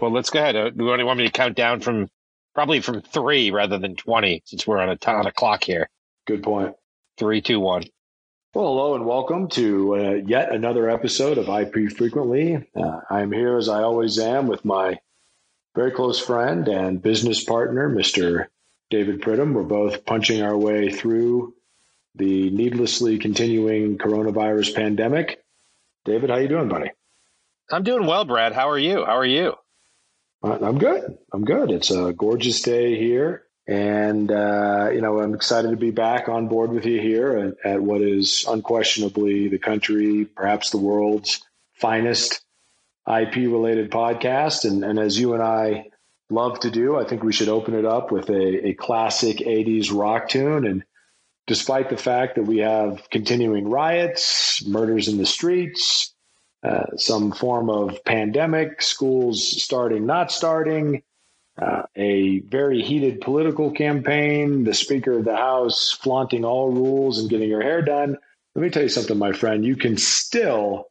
Well, let's go ahead. Uh, do you want me to count down from probably from three rather than 20 since we're on a, on a clock here? Good point. Three, two, one. Well, hello and welcome to uh, yet another episode of IP Frequently. Uh, I'm here as I always am with my very close friend and business partner, Mr. David Pridham. We're both punching our way through the needlessly continuing coronavirus pandemic. David, how you doing, buddy? I'm doing well, Brad. How are you? How are you? I'm good. I'm good. It's a gorgeous day here. And, uh, you know, I'm excited to be back on board with you here at, at what is unquestionably the country, perhaps the world's finest IP related podcast. And, and as you and I love to do, I think we should open it up with a, a classic 80s rock tune. And despite the fact that we have continuing riots, murders in the streets, uh, some form of pandemic, schools starting, not starting, uh, a very heated political campaign, the Speaker of the House flaunting all rules and getting her hair done. Let me tell you something, my friend. You can still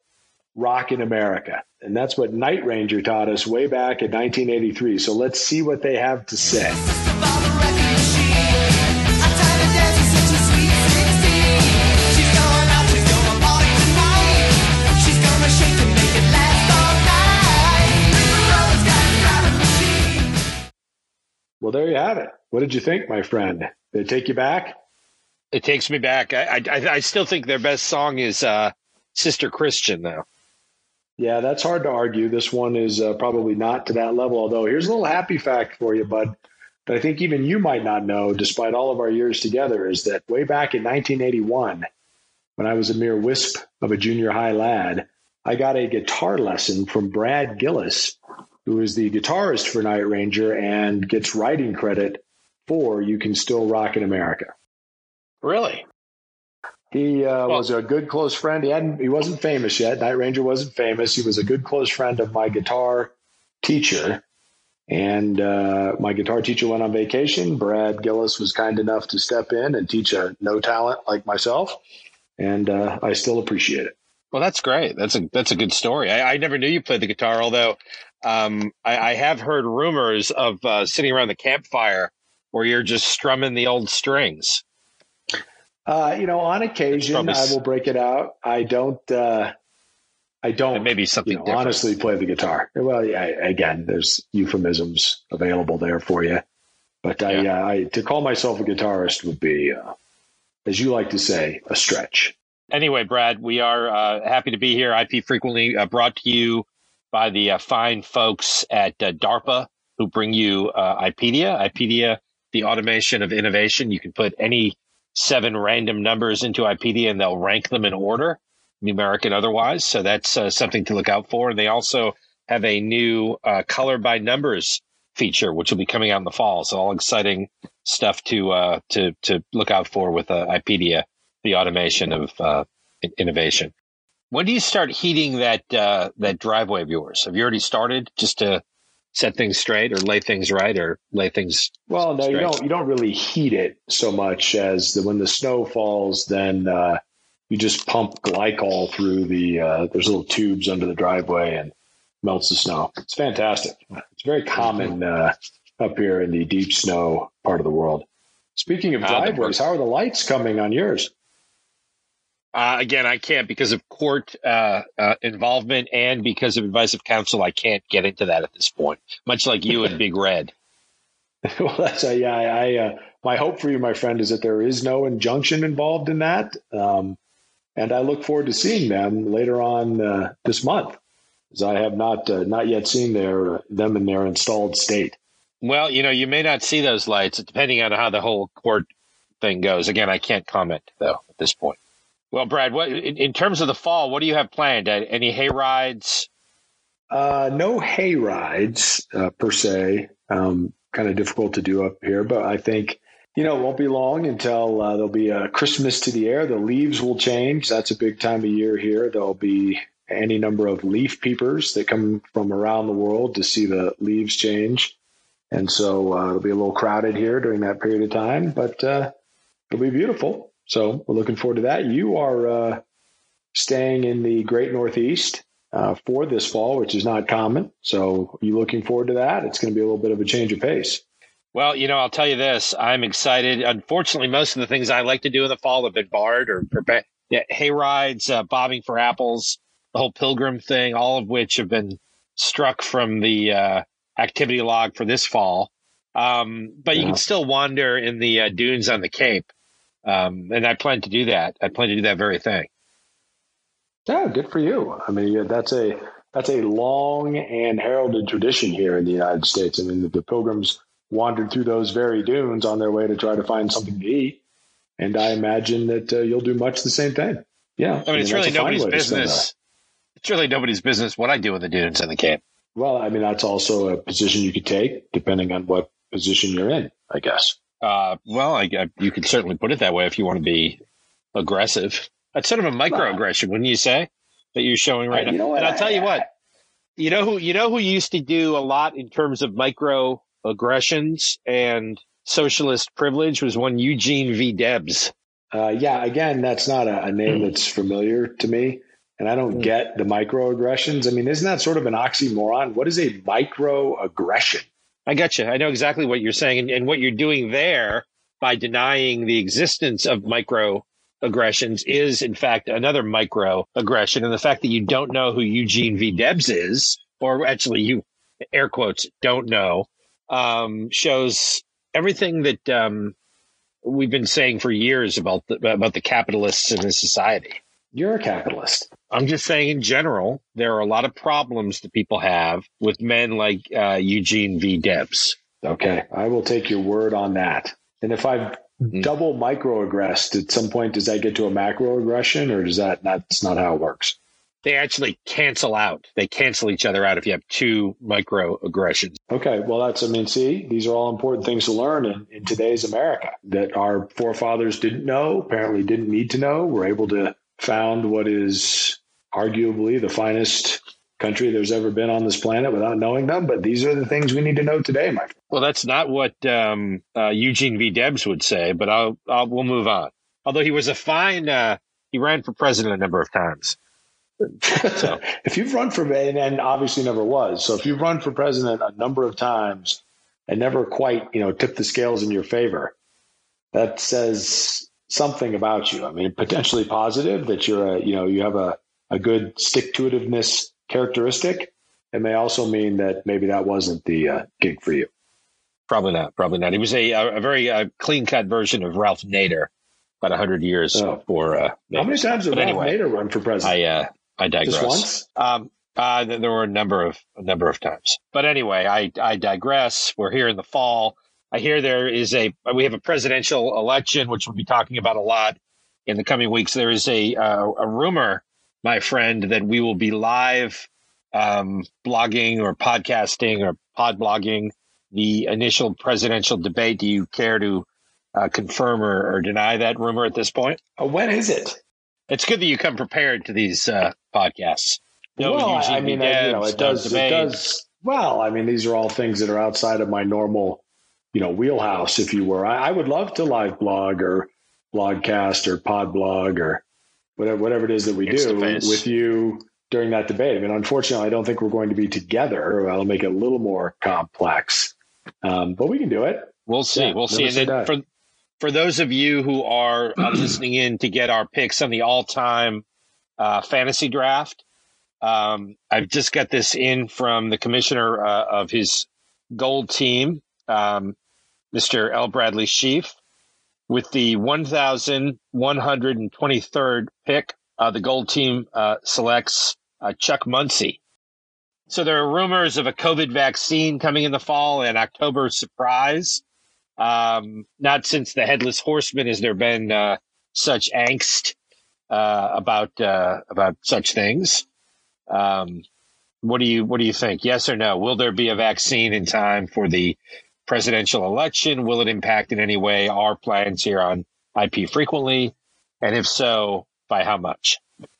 rock in America. And that's what Night Ranger taught us way back in 1983. So let's see what they have to say. Well, there you have it. What did you think, my friend? Did it take you back? It takes me back. I I, I still think their best song is uh, "Sister Christian," though. Yeah, that's hard to argue. This one is uh, probably not to that level. Although here's a little happy fact for you, bud. That I think even you might not know, despite all of our years together, is that way back in 1981, when I was a mere wisp of a junior high lad, I got a guitar lesson from Brad Gillis, who is the guitarist for Night Ranger and gets writing credit for You Can Still Rock in America. Really? He uh, well, was a good close friend. He hadn't he wasn't famous yet. Night Ranger wasn't famous. He was a good close friend of my guitar teacher. And uh, my guitar teacher went on vacation. Brad Gillis was kind enough to step in and teach a no talent like myself. And uh, I still appreciate it. Well, that's great. That's a that's a good story. I, I never knew you played the guitar, although um, I, I, have heard rumors of uh, sitting around the campfire where you're just strumming the old strings. Uh, you know, on occasion, probably... I will break it out. I don't. Uh, I don't. maybe something you know, honestly play the guitar. Well, yeah, again, there's euphemisms available there for you, but yeah. I, uh, I, to call myself a guitarist would be, uh, as you like to say, a stretch. Anyway, Brad, we are uh, happy to be here. IP frequently brought to you by the uh, fine folks at uh, DARPA who bring you uh, IPEDIA. IPEDIA, the automation of innovation. You can put any seven random numbers into IPEDIA and they'll rank them in order, numeric and otherwise. So that's uh, something to look out for. And they also have a new uh, color by numbers feature, which will be coming out in the fall. So all exciting stuff to uh, to to look out for with uh, IPEDIA, the automation of innovation. When do you start heating that uh, that driveway of yours? Have you already started just to set things straight, or lay things right, or lay things? Well, no, straight? you don't. You don't really heat it so much as the, when the snow falls. Then uh, you just pump glycol through the. Uh, there's little tubes under the driveway and melts the snow. It's fantastic. It's very common uh, up here in the deep snow part of the world. Speaking of ah, driveways, how are the lights coming on yours? Uh, again, I can't because of court uh, uh, involvement and because of advice of counsel. I can't get into that at this point. Much like you and Big Red. well, that's a, yeah. I, I uh, my hope for you, my friend, is that there is no injunction involved in that, um, and I look forward to seeing them later on uh, this month, as I have not uh, not yet seen their them in their installed state. Well, you know, you may not see those lights depending on how the whole court thing goes. Again, I can't comment though at this point. Well, Brad, what in, in terms of the fall, what do you have planned? Uh, any hay rides? Uh, no hay rides uh, per se. Um, kind of difficult to do up here, but I think you know it won't be long until uh, there'll be a Christmas to the air. The leaves will change. That's a big time of year here. There'll be any number of leaf peepers that come from around the world to see the leaves change, and so uh, it'll be a little crowded here during that period of time. But uh, it'll be beautiful. So we're looking forward to that. You are uh, staying in the Great Northeast. uh, for this fall, which is not common. So, are you looking forward to that? It's going to be a little bit of a change of pace. Well, you know, I'll tell you this. I'm excited. Unfortunately, most of the things I like to do in the fall have been barred or yeah, hay rides, uh, bobbing for apples, the whole pilgrim thing, all of which have been struck from the uh, activity log for this fall. Um, but yeah. you can still wander in the uh, dunes on the Cape. Um, and I plan to do that. I plan to do that very thing. Yeah, good for you. I mean, that's a that's a long and heralded tradition here in the United States. I mean, the, the pilgrims wandered through those very dunes on their way to try to find something to eat, and I imagine that uh, you'll do much the same thing. Yeah, I mean, it's really nobody's business. It's really nobody's business what I do in the dunes in the camp. Well, I mean, that's also a position you could take depending on what position you're in, I guess. Uh, well, I, I, you could certainly put it that way if you want to be aggressive. That's sort of a microaggression, wouldn't you say? That you're showing right uh, now. and I'll tell you what, you know who you know who used to do a lot in terms of microaggressions and socialist privilege was one Eugene V. Debs. Uh, yeah, again, that's not a, a name that's familiar to me, and I don't hmm. get the microaggressions. I mean, isn't that sort of an oxymoron? What is a microaggression? I got you. I know exactly what you're saying, and, and what you're doing there by denying the existence of micro aggressions is in fact another micro aggression. And the fact that you don't know who Eugene V. Debs is, or actually you air quotes don't know, um, shows everything that um, we've been saying for years about the, about the capitalists in this society. You're a capitalist. I'm just saying, in general, there are a lot of problems that people have with men like uh, Eugene V. Debs. Okay, I will take your word on that. And if I've mm-hmm. double microaggressed at some point, does that get to a macroaggression, or does that not? That's not how it works they actually cancel out. They cancel each other out if you have two microaggressions. Okay. Well, that's, I mean, see, these are all important things to learn in, in today's America that our forefathers didn't know, apparently didn't need to know. We're able to found what is arguably the finest country there's ever been on this planet without knowing them. But these are the things we need to know today, Mike. Well, that's not what um, uh, Eugene V. Debs would say, but I'll, I'll, we'll move on. Although he was a fine, uh, he ran for president a number of times. so if you've run for and, and obviously never was, so if you've run for president a number of times and never quite you know tipped the scales in your favor, that says something about you. I mean, potentially positive that you're a you know you have a a good stick to itiveness characteristic. It may also mean that maybe that wasn't the uh, gig for you. Probably not. Probably not. He was a a very uh, clean cut version of Ralph Nader about hundred years oh. before. Uh, How many times did Ralph anyway, Nader run for president? I uh, I digress. Just once? Um, uh, there were a number of a number of times, but anyway, I I digress. We're here in the fall. I hear there is a we have a presidential election, which we'll be talking about a lot in the coming weeks. There is a uh, a rumor, my friend, that we will be live um, blogging or podcasting or pod blogging the initial presidential debate. Do you care to uh, confirm or, or, deny that rumor at this point? Uh, when is it? It's good that you come prepared to these uh, podcasts. No, well, I mean, Debs, you know, it does. It does. Well, I mean, these are all things that are outside of my normal, you know, wheelhouse, if you were. I, I would love to live blog or blogcast or pod blog or whatever whatever it is that we do with you during that debate. I mean, unfortunately, I don't think we're going to be together. That'll make it a little more complex, um, but we can do it. We'll see. Yeah, we'll see. And then for for those of you who are uh, listening in to get our picks on the all-time uh, fantasy draft, um, I've just got this in from the commissioner uh, of his gold team, um, Mr. L. Bradley Sheafe, with the 1,123rd pick. Uh, the gold team uh, selects uh, Chuck Muncie. So there are rumors of a COVID vaccine coming in the fall and October surprise. Um, not since the headless horseman has there been uh, such angst uh, about uh, about such things. Um, what do you what do you think? Yes or no? Will there be a vaccine in time for the presidential election? Will it impact in any way our plans here on IP frequently? And if so, by how much?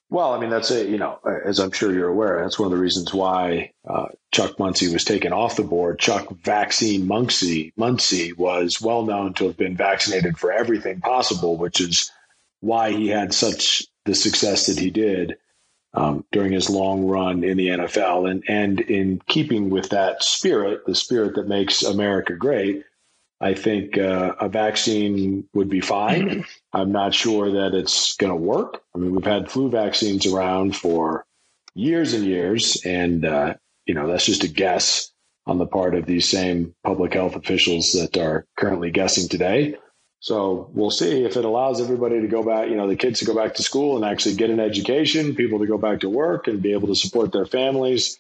Well, I mean, that's a, you know, as I'm sure you're aware, that's one of the reasons why uh, Chuck Muncie was taken off the board. Chuck Vaccine Muncie, Muncie was well known to have been vaccinated for everything possible, which is why he had such the success that he did um, during his long run in the NFL. And, and in keeping with that spirit, the spirit that makes America great, I think uh, a vaccine would be fine. I'm not sure that it's going to work. I mean, we've had flu vaccines around for years and years, and uh, you know that's just a guess on the part of these same public health officials that are currently guessing today. So we'll see if it allows everybody to go back, you know, the kids to go back to school and actually get an education, people to go back to work and be able to support their families.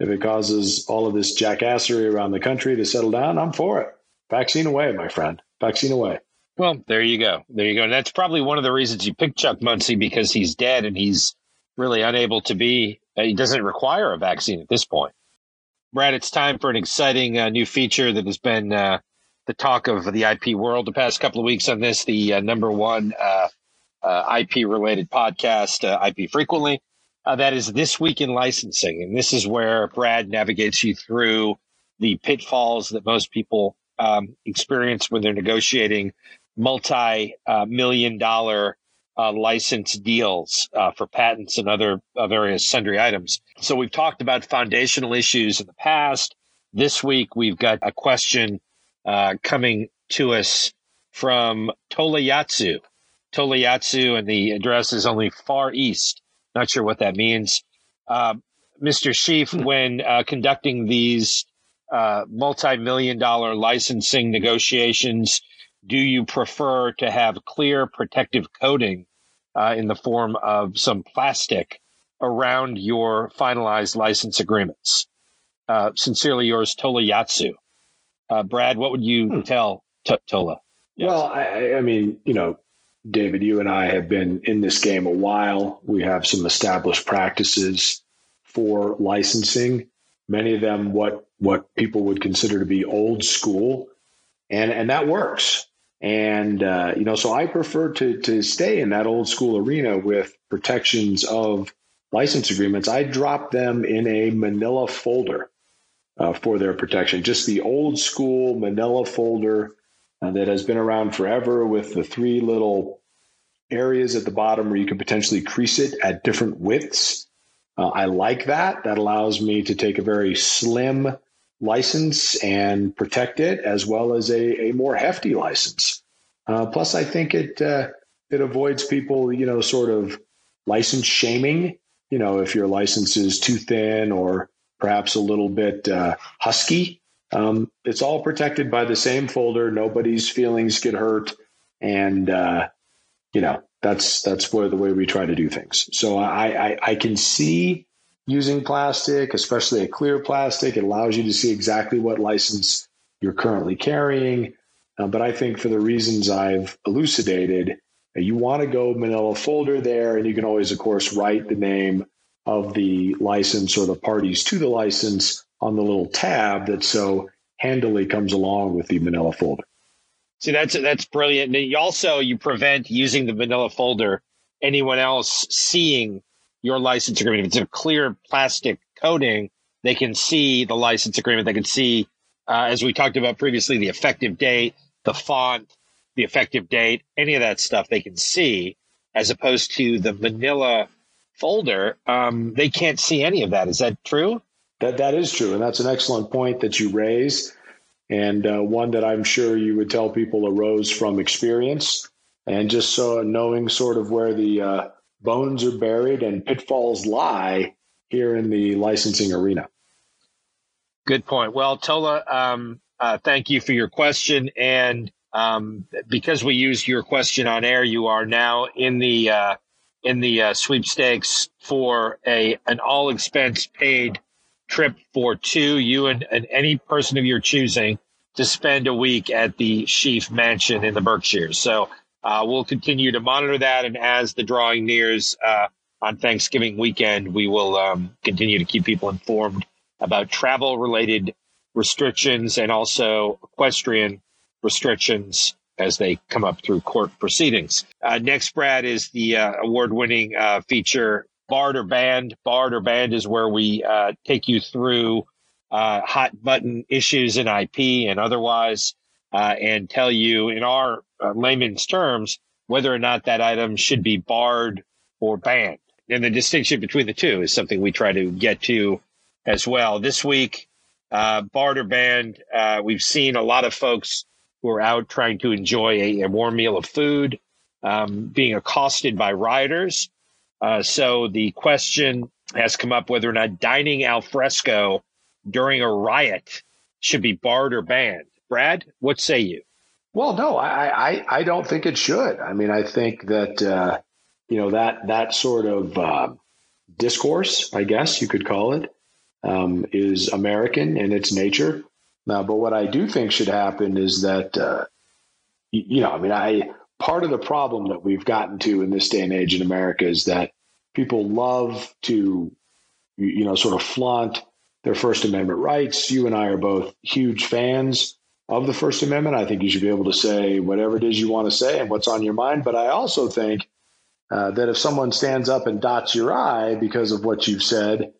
If it causes all of this jackassery around the country to settle down, I'm for it. Vaccine away, my friend. Vaccine away. Well, there you go. There you go. And that's probably one of the reasons you picked Chuck Muncie because he's dead and he's really unable to be, uh, he doesn't require a vaccine at this point. Brad, it's time for an exciting uh, new feature that has been uh, the talk of the IP world the past couple of weeks on this, the uh, number one uh, uh, IP related podcast, uh, IP Frequently. Uh, that is This Week in Licensing. And this is where Brad navigates you through the pitfalls that most people um, experience when they're negotiating multi million dollar license deals for patents and other various sundry items. So we've talked about foundational issues in the past. This week, we've got a question uh, coming to us from Tolayatsu. Tolayatsu, and the address is only far east. Not sure what that means. Uh, Mr. Hmm. when uh, conducting these uh, multi million dollar licensing negotiations, do you prefer to have clear protective coating uh, in the form of some plastic around your finalized license agreements? Uh, sincerely yours, Tolayatsu. Uh, Brad, what would you hmm. tell T- Tola? Yes. Well, I, I mean, you know, David, you and I have been in this game a while. We have some established practices for licensing. Many of them, what what people would consider to be old school, and and that works. And uh, you know, so I prefer to to stay in that old school arena with protections of license agreements. I drop them in a Manila folder uh, for their protection. Just the old school manila folder uh, that has been around forever with the three little areas at the bottom where you can potentially crease it at different widths. Uh, I like that. That allows me to take a very slim license and protect it as well as a, a more hefty license. Uh, plus, I think it uh, it avoids people, you know, sort of license shaming. You know, if your license is too thin or perhaps a little bit uh, husky. Um, it's all protected by the same folder. Nobody's feelings get hurt, and uh, you know that's that's where the way we try to do things. So I, I, I can see using plastic, especially a clear plastic. It allows you to see exactly what license you're currently carrying. Uh, but I think for the reasons I've elucidated, you want to go manila folder there, and you can always, of course, write the name of the license or the parties to the license on the little tab that so handily comes along with the manila folder. See, that's that's brilliant. And you also you prevent using the manila folder anyone else seeing your license agreement. If it's a clear plastic coating, they can see the license agreement. They can see, uh, as we talked about previously, the effective date, the font, the effective date, any of that stuff they can see, as opposed to the manila folder, um, they can't see any of that. Is that true? That that is true, and that's an excellent point that you raise, and uh, one that I'm sure you would tell people arose from experience and just so knowing sort of where the uh, bones are buried and pitfalls lie here in the licensing arena. Good point. Well, Tola, um, uh, thank you for your question, and um, because we used your question on air, you are now in the uh, in the uh, sweepstakes for a an all expense paid trip for two you and, and any person of your choosing to spend a week at the Sheafe Mansion in the Berkshires. So uh, we'll continue to monitor that, and as the drawing nears uh, on Thanksgiving weekend, we will um, continue to keep people informed about travel related restrictions and also equestrian restrictions as they come up through court proceedings. Uh, next, Brad, is the uh, award winning uh, feature Barred or Banned. Barred or Banned is where we uh, take you through uh, hot button issues in IP and otherwise uh, and tell you, in our layman's terms, whether or not that item should be barred or banned. and the distinction between the two is something we try to get to as well. This week, Barred or Banned, uh, we've seen a lot of folks who are out trying to enjoy a, a warm meal of food, um, being accosted by rioters. Uh, so the question has come up whether or not dining al fresco during a riot should be barred or banned. Brad, what say you? Well, no, I, I, I don't think it should. I mean, I think that uh, you know that that sort of uh, discourse, I guess you could call it, um, is American in its nature. Uh, but what I do think should happen is that uh, you, know, I mean, I part of the problem that we've gotten to in this day and age in America is that people love to you know sort of flaunt their First Amendment rights. You and I are both huge fans of the First Amendment. I think you should be able to say whatever it is you want to say and what's on your mind. But I also think uh, that if someone stands up and dots your I because of what you've said,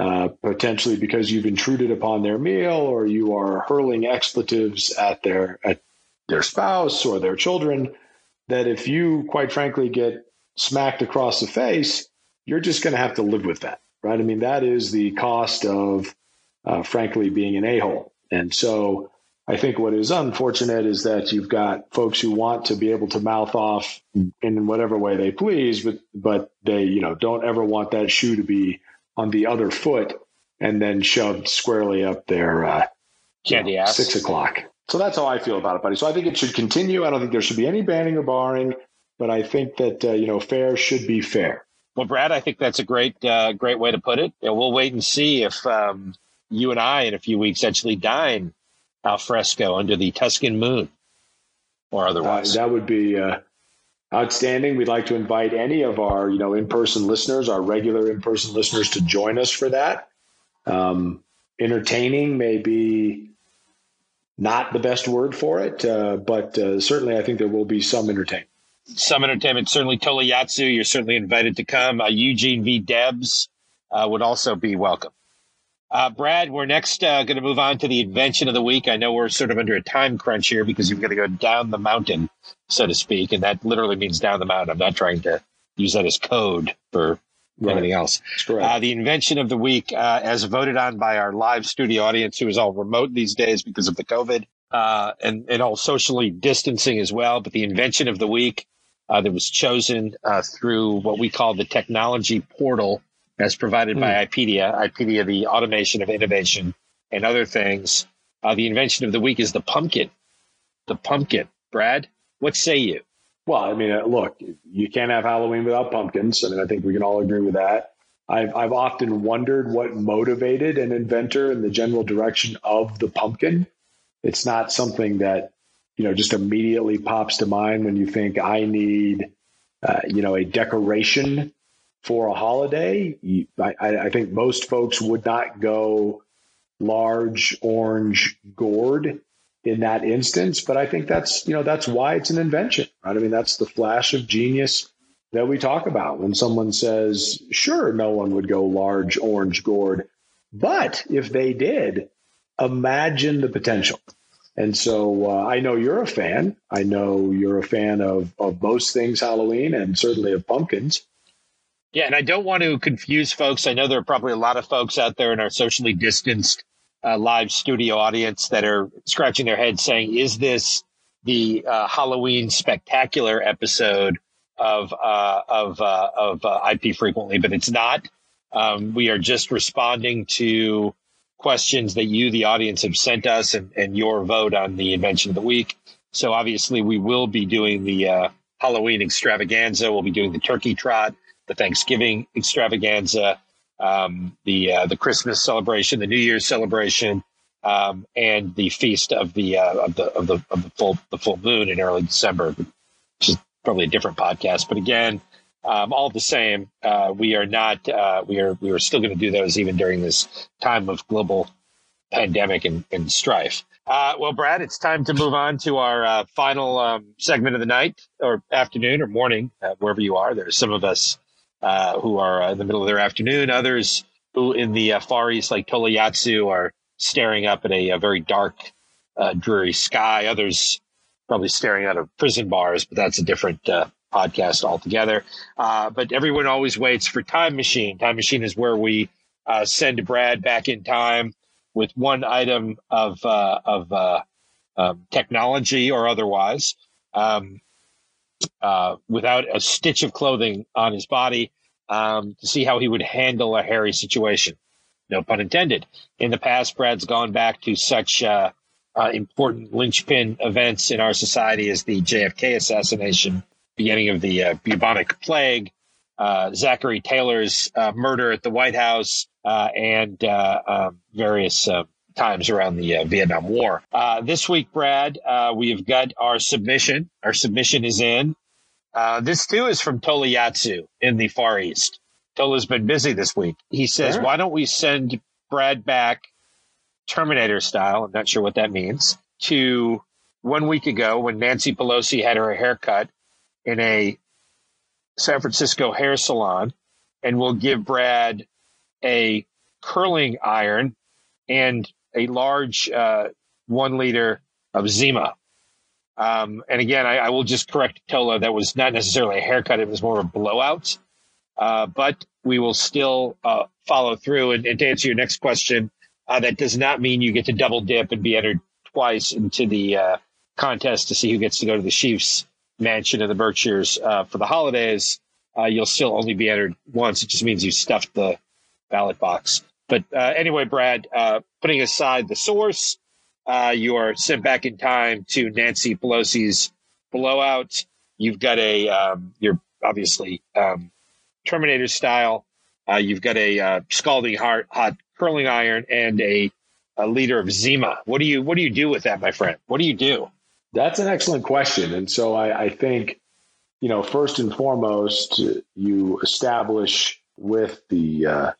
uh, potentially because you've intruded upon their meal or you are hurling expletives at their at their spouse or their children, that if you, quite frankly, get smacked across the face, you're just going to have to live with that, right? I mean, that is the cost of, uh, frankly, being an a hole. And so I think what is unfortunate is that you've got folks who want to be able to mouth off in whatever way they please, but but they you know don't ever want that shoe to be on the other foot and then shoved squarely up their uh, candy ass six o'clock. So that's how I feel about it, buddy. So I think it should continue. I don't think there should be any banning or barring, but I think that uh, you know fair should be fair. Well, Brad, I think that's a great uh, great way to put it. And we'll wait and see if um, you and I in a few weeks actually dine al fresco under the Tuscan moon or otherwise. Uh, that would be uh, outstanding. We'd like to invite any of our, you know, in-person listeners, our regular in-person listeners, to join us for that. Um, entertaining may be not the best word for it, uh, but uh, certainly I think there will be some entertainment. Some entertainment, certainly Tolayatsu. You're certainly invited to come. Uh, Eugene V. Debs uh, would also be welcome. Uh, Brad, we're next uh, going to move on to the invention of the week. I know we're sort of under a time crunch here because you've got to go down the mountain, so to speak, and that literally means down the mountain. I'm not trying to use that as code for right. anything else. Uh, the invention of the week, uh, as voted on by our live studio audience, who is all remote these days because of the COVID uh, and and all socially distancing as well. But the invention of the week uh, that was chosen through what we call the technology portal as provided mm. by hmm. IPEDIA, IPEDIA, the automation of innovation and other things. Uh, the invention of the week is the pumpkin. The pumpkin. Brad, what say you? Well, I mean, uh, look, you can't have Halloween without pumpkins. I mean, I think we can all agree with that. I've, I've often wondered what motivated an inventor in the general direction of the pumpkin. It's not something that, you know, just immediately pops to mind when you think I need, uh, you know, a decoration for a holiday, I, I, think most folks would not go large orange gourd in that instance. But I think that's you know that's why it's an invention, right? I mean, that's the flash of genius that we talk about when someone says, "Sure, no one would go large orange gourd," but if they did, imagine the potential. And so uh, I know you're a fan. I know you're a fan of, of most things Halloween and certainly of pumpkins. Yeah, and I don't want to confuse folks. I know there are probably a lot of folks out there in our socially distanced uh, live studio audience that are scratching their heads saying, is this the uh, Halloween spectacular episode of uh, of uh, of uh, IP frequently? But it's not. Um, we are just responding to questions that you, the audience, have sent us, and, and your vote on the invention of the week. So obviously, we will be doing the uh, Halloween extravaganza. We'll be doing the turkey trot the Thanksgiving extravaganza, um, the uh, the Christmas celebration, the New Year's celebration, um, and the feast of the uh, of the of the of the full the full moon in early December, which is probably a different podcast. But again, um, all the same, uh, we are not uh, we are we are still going to do those even during this time of global pandemic and, and strife. Uh, well, Brad, it's time to move on to our uh, final um, segment of the night or afternoon or morning, wherever you are. There's some of us uh, who are in the middle of their afternoon. Others who in the uh, Far East, like Tolayatsu, are staring up at a, a very dark, uh, dreary sky. Others probably staring out of prison bars, but that's a different uh, podcast altogether. Uh, but everyone always waits for Time Machine. Time Machine is where we uh, send Brad back in time with one item of uh, of uh, um, technology or otherwise, um, uh, without a stitch of clothing on his body, um, to see how he would handle a hairy situation. No pun intended. In the past, Brad's gone back to such uh, uh, important linchpin events in our society as the JFK assassination, beginning of the uh, bubonic plague, uh, Zachary Taylor's uh, murder at the White House, and um, various times around the uh, Vietnam War. Uh, this week, Brad, uh, we have got our submission. Our submission is in. this too is from Tola Yatsu in the Far East. Tola's been busy this week. He says, "Why don't we send Brad back Terminator style, I'm not sure what that means, to one week ago when Nancy Pelosi had her haircut in a San Francisco hair salon, and we'll give Brad a curling iron and a large uh, one liter of Zima. Um, and again, I, I, will just correct Tola. That was not necessarily a haircut; it was more of a blowout. Uh, but we will still uh, follow through. And, and, to answer your next question, uh, that does not mean you get to double dip and be entered twice into the uh, contest to see who gets to go to the Sheafe's mansion in the Berkshires uh, for the holidays. Uh, you'll still only be entered once. It just means you stuffed the ballot box. But uh, anyway, Brad, uh, putting aside the source, you are sent back in time to Nancy Pelosi's blowout. You've got a, um, you're obviously um, Terminator style. you've got a scalding hot, hot curling iron and a, a liter of Zima. What do you what do you do with that, my friend? What do you do? That's an excellent question, and so I, I think you know first and foremost you establish with the uh,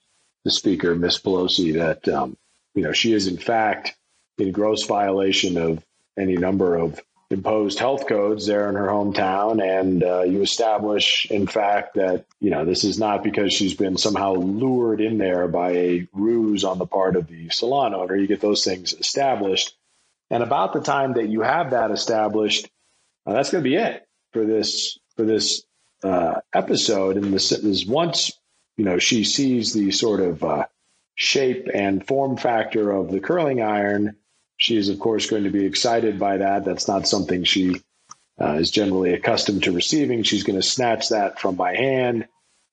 the speaker, Miss Pelosi, that um, you know she is in fact in gross violation of any number of imposed health codes there in her hometown. And uh, you establish, in fact, that, you know, this is not because she's been somehow lured in there by a ruse on the part of the salon owner. You get those things established. And about the time that you have that established, uh, that's going to be it for this, for this uh, episode. And this is once, you know, she sees the sort of uh, shape and form factor of the curling iron, she is, of course, going to be excited by that. That's not something she uh, is generally accustomed to receiving. She's going to snatch that from my hand.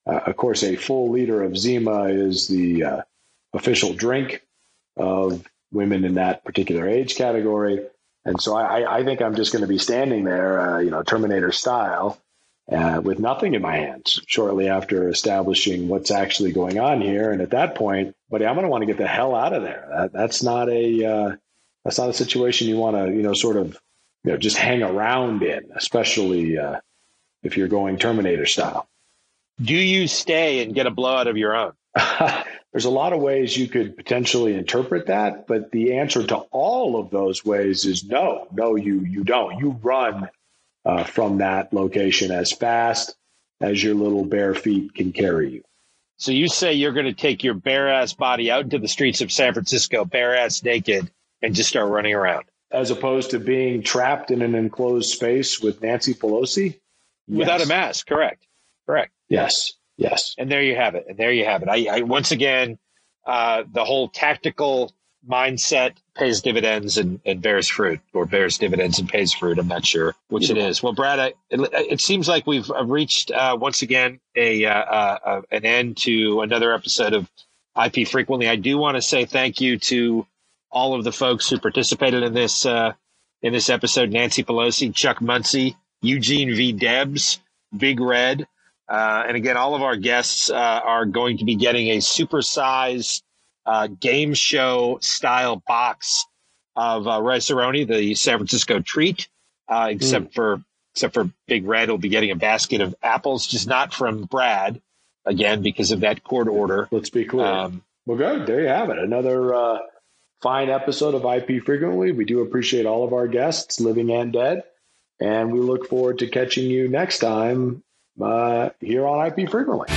Uh, of course, a full liter of Zima is the uh, official drink of women in that particular age category. And so I, I think I'm just going to be standing there, uh, you know, Terminator style, uh, with nothing in my hands shortly after establishing what's actually going on here. And at that point, buddy, I'm going to want to get the hell out of there. That, that's not a uh, that's not a situation you want to, you know, sort of, you know, just hang around in, especially uh, if you're going Terminator style. Do you stay and get a blowout of your own? There's a lot of ways you could potentially interpret that, but the answer to all of those ways is no, no, you you don't. You run uh, from that location as fast as your little bare feet can carry you. So you say you're going to take your bare ass body out into the streets of San Francisco, bare ass naked, and just start running around. As opposed to being trapped in an enclosed space with Nancy Pelosi? Without a mask, correct. Correct. Yes. Yes. And there you have it. And there you have it. I, I once again, uh, the whole tactical mindset pays dividends and, and, bears fruit, or bears dividends and pays fruit. I'm not sure which it is. Well, Brad, I, it, it, seems like we've reached uh, once again a uh, uh, an end to another episode of IP Frequently. I do want to say thank you to all of the folks who participated in this uh, in this episode: Nancy Pelosi, Chuck Muncie, Eugene V. Debs, Big Red, uh, and again, all of our guests uh, are going to be getting a supersized uh, game show style box of uh, Rice-A-Roni, the San Francisco treat. Uh, except mm. for except for Big Red, will be getting a basket of apples, just not from Brad again because of that court order. Let's be clear. Um, well, good. There you have it. Another uh, fine episode of IP Frequently. We do appreciate all of our guests, living and dead. And we look forward to catching you next time uh, here on IP Frequently.